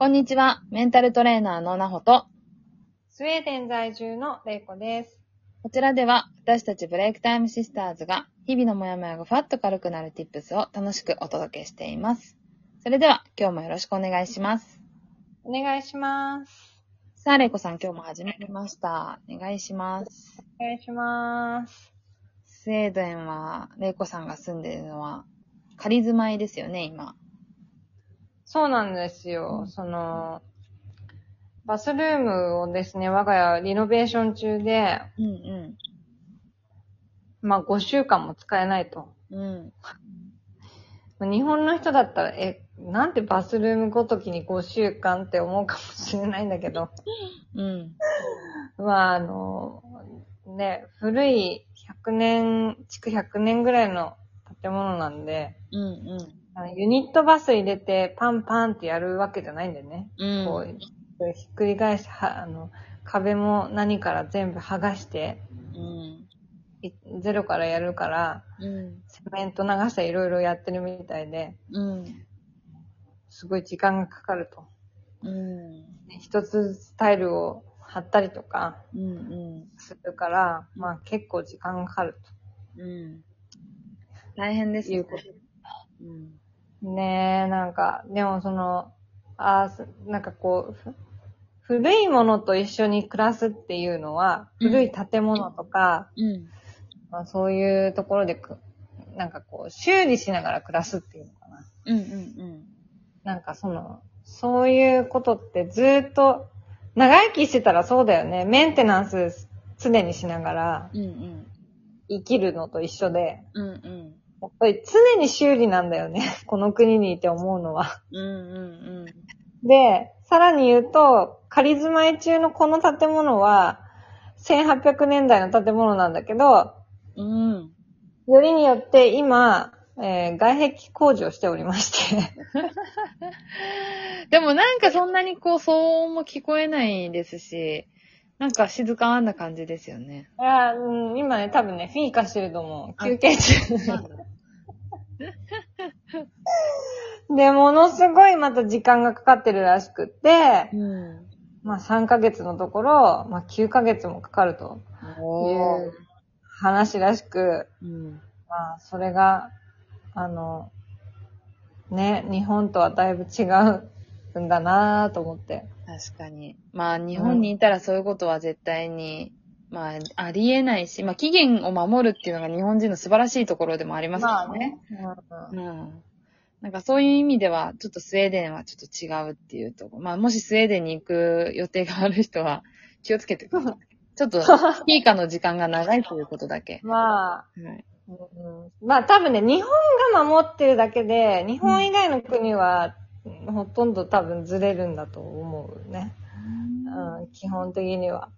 こんにちは。メンタルトレーナーのなほと、スウェーデン在住のレイコです。こちらでは私たちブレイクタイムシスターズが日々のモヤモヤがふわっと軽くなる tips を楽しくお届けしています。それでは今日もよろしくお願いします。お願いします。さあ、れいこさん今日も始まりました。お願いします。お願いします。スウェーデンは、れいこさんが住んでいるのは仮住まいですよね、今。そうなんですよ。その、バスルームをですね、我が家リノベーション中で、うんまあ5週間も使えないと。うん。うん。日本の人だったら、え、なんてバスルームごときに5週間って思うかもしれないんだけど、うん。まああの、ね、古い100年、築100年ぐらいの建物なんで、うんうん。ユニットバス入れてパンパンってやるわけじゃないんだよね。うん。こう、ひっくり返して、は、あの、壁も何から全部剥がして、うん。いゼロからやるから、うん。セメント流していろいろやってるみたいで、うん。すごい時間がかかると。うん。一つずつタイルを貼ったりとかうん。うん。するから、まあ結構時間がかかるうん。大変ですよというこうん。と。ねえ、なんか、でもその、あーすなんかこう、ふ古いものと一緒に暮らすっていうのは、うん古い建物とか、うん。まあ、そういうところでく、なんかこう、修理しながら暮らすっていうのかな。うんうんなんかその、そういうことってずーっと、長生きしてたらそうだよね。メンテナンス常にしながらうん。うん生きるのと一緒で、うん。うんうん。やっぱり常に修理なんだよね。この国にいて思うのは。うんうんで、さらに言うと、仮住まい中のこの建物は、1800年代の建物なんだけど、うん。うん。よりによって今、えー外壁工事をしておりまして。でもなんかそんなにこう騒音も聞こえないですし、なんか静かな感じですよね。いや、うん、今ね、多分ね、フィーカしてると思う。休憩中。で、ものすごいまた時間がかかってるらしくって、うん。まあ3ヶ月のところ、まあ9ヶ月もかかるという話らしく、うん。まあそれが、あの、ね、日本とはだいぶ違うんだなぁと思って。確かに。まあ日本にいたらそういうことは絶対に、まあありえないし、まあ期限を守るっていうのが日本人の素晴らしいところでもありますからね。。うんうん。なんかそういう意味では、ちょっとスウェーデンはちょっと違うっていうところ。まあもしスウェーデンに行く予定がある人は気をつけてください。ちょっと、スピーカーの時間が長いということだけ。まあ、はい。うんまあ多分ね、日本が守ってるだけで、日本以外の国は、ほとんど多分ずれるんだと思うね。うん、基本的には。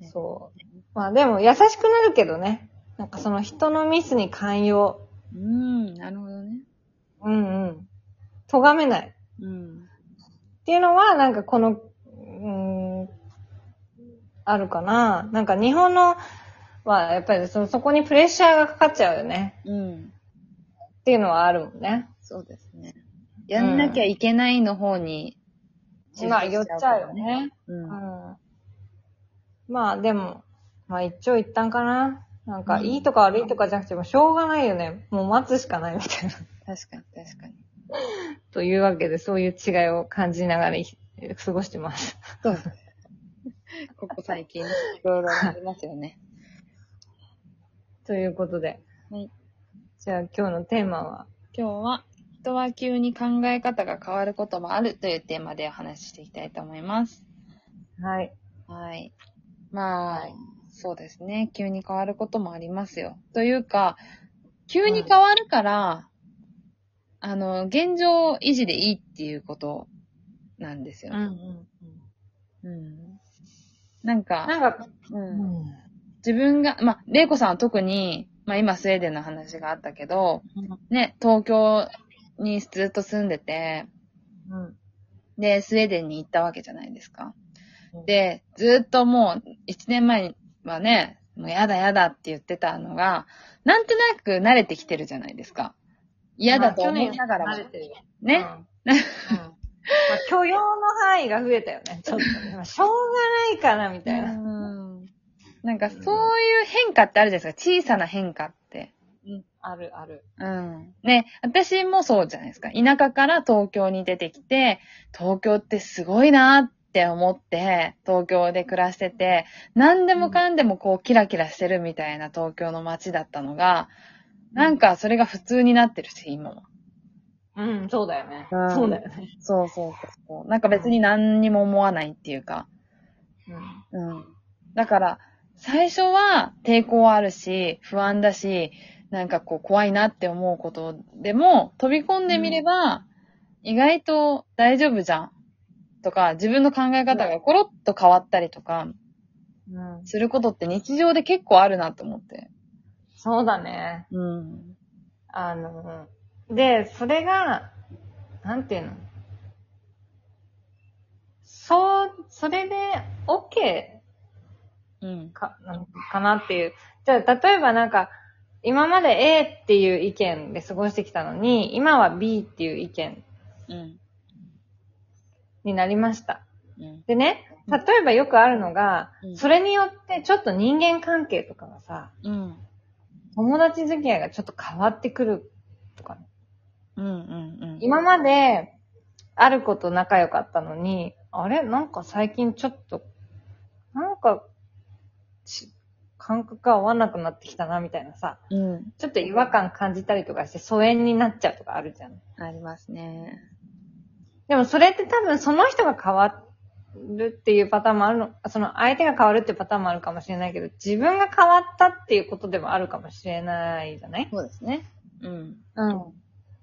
ねそう。まあでも優しくなるけどね。なんかその人のミスに寛容。うん、なるほどね。うんうん。咎めない。うん。っていうのは、なんかこの、うーん、あるかな。なんか日本のは、やっぱりそそこにプレッシャーがかかっちゃうよね。うん。っていうのはあるもんね。そうですね。やんなきゃいけないの方に、まあ、寄っちゃうよ。ね。う。うんん。まあ、でも、まあ一長一短かな。なんか、うんいいとか悪いとかじゃなくても、しょうがないよね。もう待つしかないみたいな。確かに、確かに。というわけで、そういう違いを感じながらい過ごしてます。そうです。ここ最近、いろいろありますよね。ということで。はい。じゃあ今日のテーマは、今日は、人は急に考え方が変わることもあるというテーマでお話ししていきたいと思います。はい。はい。まあ、はいそうですね。急に変わることもありますよ。というか、急に変わるから、あの、現状維持でいいっていうことなんですよね。んうん。なんか、なんか、う、うんん。自分が、まあ、玲子さんは特に、まあ今スウェーデンの話があったけど、ね、東京にずっと住んでて、うん。で、スウェーデンに行ったわけじゃないですか。うんで、ずっともう、一年前はね、もうやだやだって言ってたのが、なんとなく慣れてきてるじゃないですか。嫌だと思いながらもまあ去年慣れてるよね。うん。許容の範囲が増えたよね、ちょっとね。まあしょうがないかな、みたいな。うんなんかそういう変化ってあるじゃないですか。小さな変化って。うん。ある、ある。うん。ね、私もそうじゃないですか。田舎から東京に出てきて、東京ってすごいなって思って、東京で暮らしてて、何でもかんでもこうキラキラしてるみたいな東京の街だったのが、なんかそれが普通になってるし、今は。うん、そうだよね。うんそうだよね。そうそうそうそう。なんか別に何にも思わないっていうか。うん。うん。だから、最初は抵抗はあるし、不安だし、なんかこう怖いなって思うことでも、飛び込んでみれば、意外と大丈夫じゃん。とか、自分の考え方がコロッと変わったりとか、うん。することって日常で結構あるなと思って。そうだね。うん。あの、で、それが、なんていうの？そう、それで OK うん。か、なのかなっていう。じゃあ、例えばなんか、今まで A っていう意見で過ごしてきたのに、今は B っていう意見うん。になりました。うん。でね、例えばよくあるのが、うんそれによってちょっと人間関係とかがさ、うん。友達付き合いがちょっと変わってくるとかね。うん。うん。今まで、あること仲良かったのに、あれ？なんか最近ちょっと、なんか、ち感覚が合わなくなってきたな、みたいなさ、うん。ちょっと違和感感じたりとかして疎遠になっちゃうとかあるじゃん。ありますね。でもそれって多分その人が変わるっていうパターンもあるの、その相手が変わるっていうパターンもあるかもしれないけど、自分が変わったっていうことでもあるかもしれないじゃない？そうですね。うん。うん。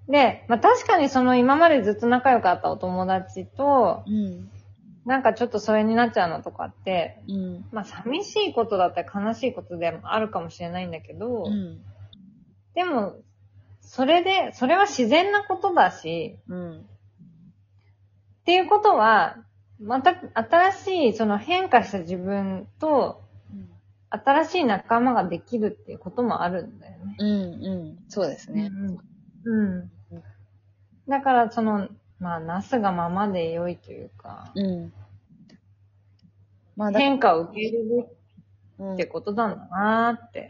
で、まあ確かにその今までずっと仲良かったお友達と、うん。なんかちょっと疎遠になっちゃうのとかって、うん。まあ寂しいことだったり悲しいことでもあるかもしれないんだけど、うん。でも、それで、それは自然なことだし、うん。っていうことは、また新しいその変化した自分と新しい仲間ができるっていうこともあるんだよね。うん。うん。そうですね。うん。うん。だからその、まあ、なすがままで良いというか、うん。まあ、だ変化を受け入れるうんってことなんだなーって。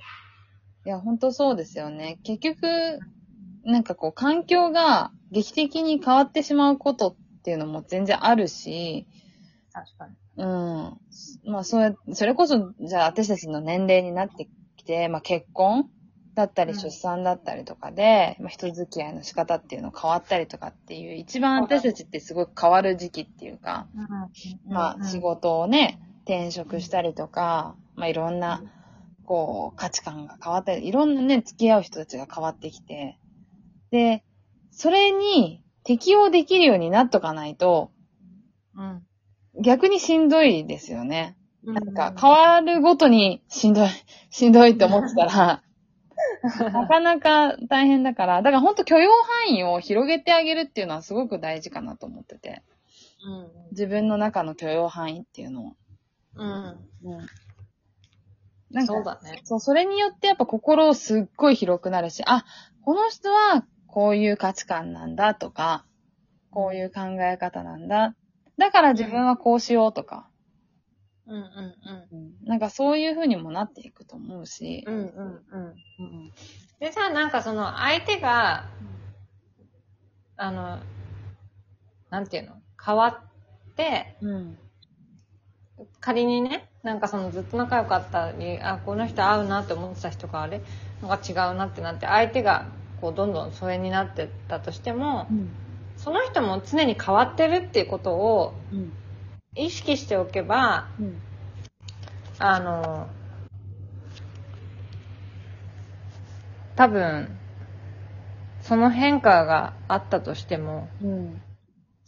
いや、本当そうですよね。結局、なんかこう、環境が劇的に変わってしまうことっていうのも全然あるし、確かに。うん。まあ、それ、それこそ、じゃあ私たちの年齢になってきて、まあ結婚だったりうん出産だったりとかで、まあ人付き合いの仕方っていうの変わったりとかっていう、一番私たちってすごく変わる時期っていうか、まあ仕事をね、転職したりとか、まあいろんな、こう、価値観が変わったり、いろんなね、付き合う人たちが変わってきて、で、それに適応できるようになっとかないと、うん。逆にしんどいですよね。うん。なんか、変わるごとにしんどい、しんどいって思ってたら、なかなか大変だから、だから本当許容範囲を広げてあげるっていうのはすごく大事かなと思ってて、うん。自分の中の許容範囲っていうのを。うん。うん。なんかそうだね。そう、それによってやっぱ心すっごい広くなるし、あ、この人はこういう価値観なんだとか、こういう考え方なんだ。だから自分はこうしようとか、うんうんうんなんかそういう風にもなっていくと思うしう、ん。うんうんうん。うんでさ、なんかその相手が、あの、なんていうの？変わって、うん。仮にね、なんかそのずっと仲良かったり、あ、この人合うなって思ってた人があれ？なんか違うなってなって、相手がこうどんどん疎遠になってったとしても、うん。その人も常に変わってるっていうことをうん。意識しておけば、うん。あの、多分、その変化があったとしても、うん。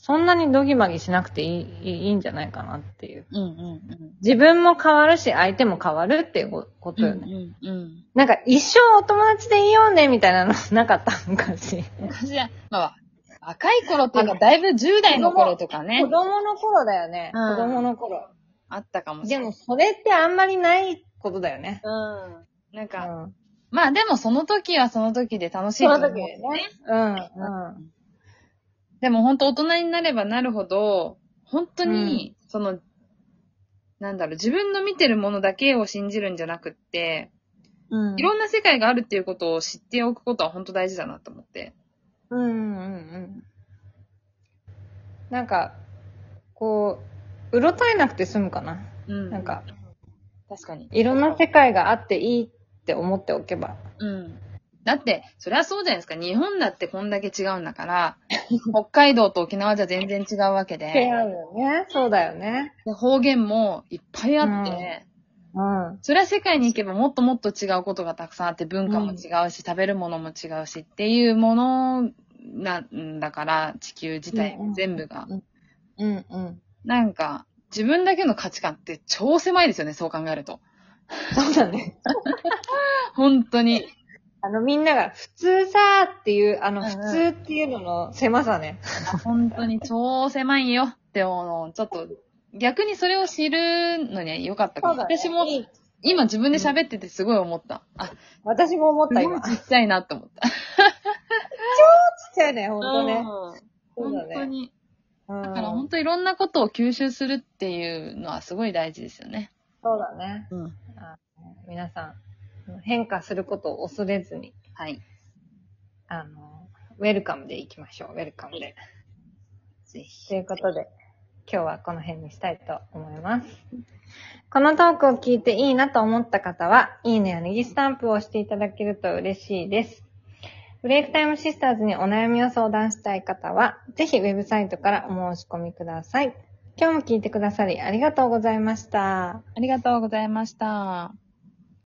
そんなにドギマギしなくていいいいんじゃないかなっていう。うん。うん。自分も変わるし、相手も変わるっていうこことよね。うん。うん。なんか一生お友達でいようねみたいなのなかった昔。昔は、まあ、若い頃っていうか、だいぶ10代の頃とかね子、供の頃だよね。うん子供の頃。あったかもしでれない。もそれってあんまりないことだよね。うん。なんうか、ん。まあでもその時はその時で楽しいと思う。その時でね。うん。うん。でも本当大人になればなるほど、本当に、その、なんだろう、自分の見てるものだけを信じるんじゃなくって、うんいろんな世界があるっていうことを知っておくことは本当大事だなと思って。うんうんうん。なんか、こう、うろたえなくて済むかな。うん。なんか、確かに。いろんな世界があっていいって思っておけば。うん。だって、そりゃそうじゃないですか。日本だってこんだけ違うんだから、北海道と沖縄じゃ全然違うわけ違うで、よね。そうだよね。で方言もいっぱいあって、うん。それは世界に行けばもっともっと違うことがたくさんあって、文化も違うし、食べるものも違うしっていうものなんだから、地球自体うんうん全部が。うんうん。なんか、自分だけの価値観って超狭いですよね、そう考えると。そうだね。本当に。あの、みんなが普通さーっていう、あの、うんうん普通っていうのの狭さね。本当に超狭いよって思うの。ちょっと、逆にそれを知るのには良かったかも。私も今自分で喋っててすごい思った。あ、私も思った、今。ちっちっちゃいなって思った。ちゃいね、ほんとね。ね。本当に。うん。だから本当いろんなことを吸収するっていうのはすごい大事ですよね。そうだね。うん。あ皆さん、変化することを恐れずに、はい。あの、ウェルカムでいきましょう。ウェルカムで。ぜひ。ということで、今日はこの辺にしたいと思います。このトークを聞いていいなと思った方は、いいねやネギスタンプを押していただけると嬉しいです。ブレイクタイムシスターズにお悩みを相談したい方は、ぜひウェブサイトからお申し込みください。今日も聞いてくださりありがとうございました。ありがとうございました。